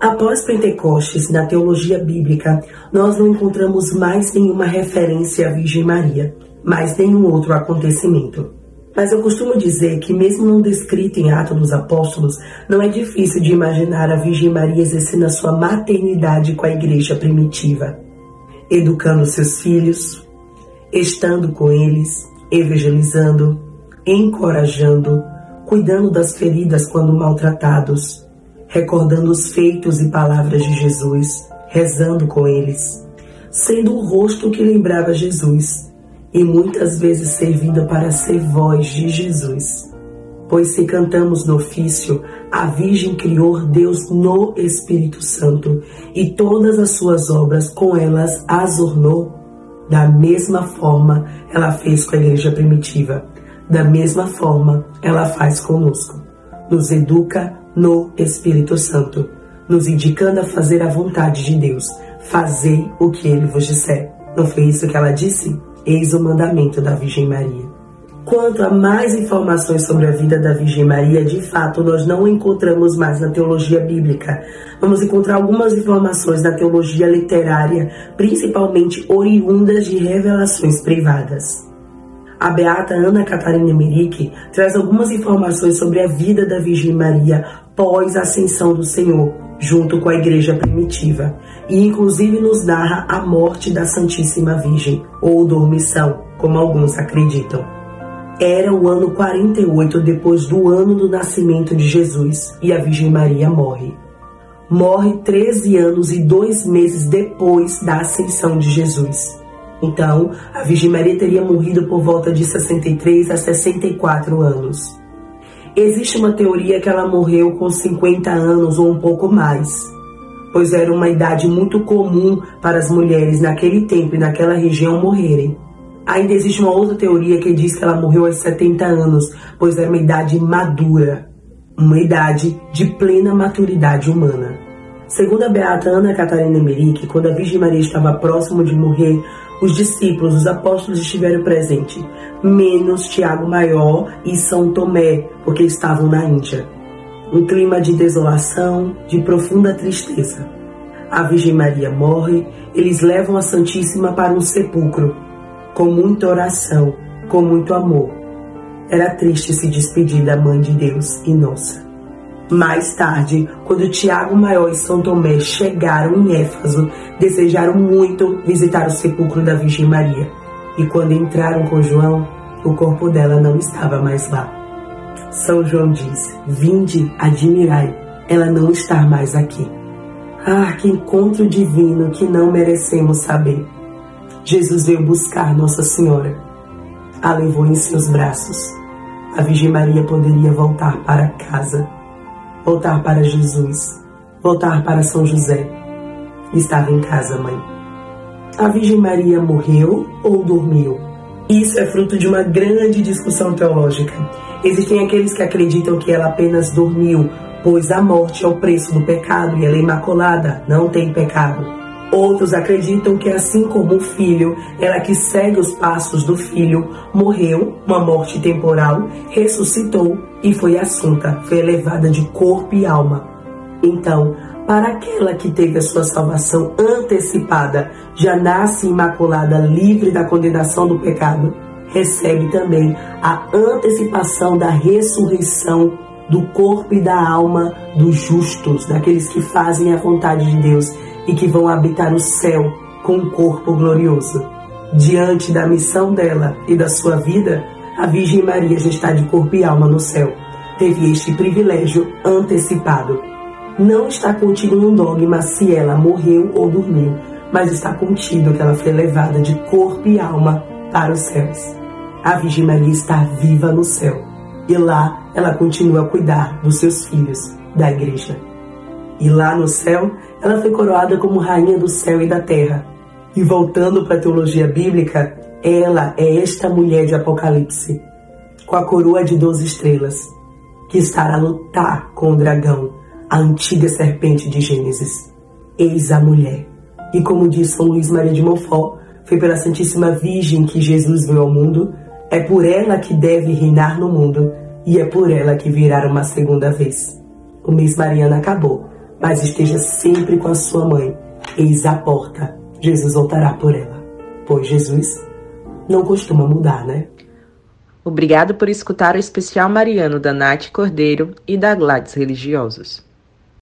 Após Pentecostes, na teologia bíblica, nós não encontramos mais nenhuma referência à Virgem Maria, mais nenhum outro acontecimento. Mas eu costumo dizer que, mesmo não descrito em Atos dos Apóstolos, não é difícil de imaginar a Virgem Maria exercendo a sua maternidade com a igreja primitiva, educando seus filhos, estando com eles, evangelizando, encorajando, cuidando das feridas quando maltratados recordando os feitos e palavras de Jesus, rezando com eles, sendo o rosto que lembrava Jesus e muitas vezes servindo para ser voz de Jesus. Pois se cantamos no ofício, a Virgem criou Deus no Espírito Santo e todas as suas obras com elas as ornou. Da mesma forma ela fez com a igreja primitiva, da mesma forma ela faz conosco. Nos educa, no Espírito Santo, nos indicando a fazer a vontade de Deus. Fazei o que ele vos disser. Não foi isso que ela disse? Eis o mandamento da Virgem Maria. Quanto a mais informações sobre a vida da Virgem Maria, de fato, nós não encontramos mais na teologia bíblica. Vamos encontrar algumas informações na teologia literária, principalmente oriundas de revelações privadas. A beata Ana Catarina Emerick traz algumas informações sobre a vida da Virgem Maria pós a ascensão do Senhor, junto com a igreja primitiva, e inclusive nos narra a morte da Santíssima Virgem, ou dormição, como alguns acreditam. Era o ano 48 depois do ano do nascimento de Jesus e a Virgem Maria morre. Morre 13 anos e dois meses depois da ascensão de Jesus. Então, a Virgem Maria teria morrido por volta de 63 a 64 anos. Existe uma teoria que ela morreu com 50 anos ou um pouco mais, pois era uma idade muito comum para as mulheres naquele tempo e naquela região morrerem. Ainda existe uma outra teoria que diz que ela morreu aos 70 anos, pois era uma idade madura, uma idade de plena maturidade humana. Segundo a beata Ana Catarina Emerick, quando a Virgem Maria estava próximo de morrer, os discípulos, os apóstolos estiveram presentes, menos Tiago Maior e São Tomé, porque estavam na Índia. Um clima de desolação, de profunda tristeza. A Virgem Maria morre, eles levam a Santíssima para um sepulcro, com muita oração, com muito amor. Era triste se despedir da Mãe de Deus e nossa. Mais tarde, quando Tiago Maior e São Tomé chegaram em Éfaso, desejaram muito visitar o sepulcro da Virgem Maria. E quando entraram com João, o corpo dela não estava mais lá. São João diz: Vinde, admirai, ela não está mais aqui. Ah, que encontro divino que não merecemos saber. Jesus veio buscar Nossa Senhora. A levou em seus braços. A Virgem Maria poderia voltar para casa voltar para Jesus, voltar para São José. Estava em casa, mãe. A Virgem Maria morreu ou dormiu? Isso é fruto de uma grande discussão teológica. Existem aqueles que acreditam que ela apenas dormiu, pois a morte é o preço do pecado e ela é imaculada, não tem pecado. Outros acreditam que, assim como o filho, ela que segue os passos do filho, morreu, uma morte temporal, ressuscitou e foi assunta, foi elevada de corpo e alma. Então, para aquela que teve a sua salvação antecipada, já nasce imaculada, livre da condenação do pecado, recebe também a antecipação da ressurreição do corpo e da alma dos justos, daqueles que fazem a vontade de Deus e que vão habitar o céu com um corpo glorioso. Diante da missão dela e da sua vida, a Virgem Maria já está de corpo e alma no céu. Teve este privilégio antecipado. Não está contido no dogma se ela morreu ou dormiu, mas está contido que ela foi levada de corpo e alma para os céus. A Virgem Maria está viva no céu e lá ela continua a cuidar dos seus filhos, da igreja. E lá no céu, ela foi coroada como rainha do céu e da terra. E voltando para a teologia bíblica, ela é esta mulher de Apocalipse, com a coroa de doze estrelas, que estará a lutar com o dragão, a antiga serpente de Gênesis. Eis a mulher. E como diz São Luís Maria de Montfort, foi pela Santíssima Virgem que Jesus veio ao mundo, é por ela que deve reinar no mundo, e é por ela que virá uma segunda vez. O mês mariano acabou, mas esteja sempre com a sua mãe. Eis a porta. Jesus voltará por ela. Pois Jesus não costuma mudar, né? Obrigado por escutar o especial mariano da Nath Cordeiro e da Gladys Religiosos.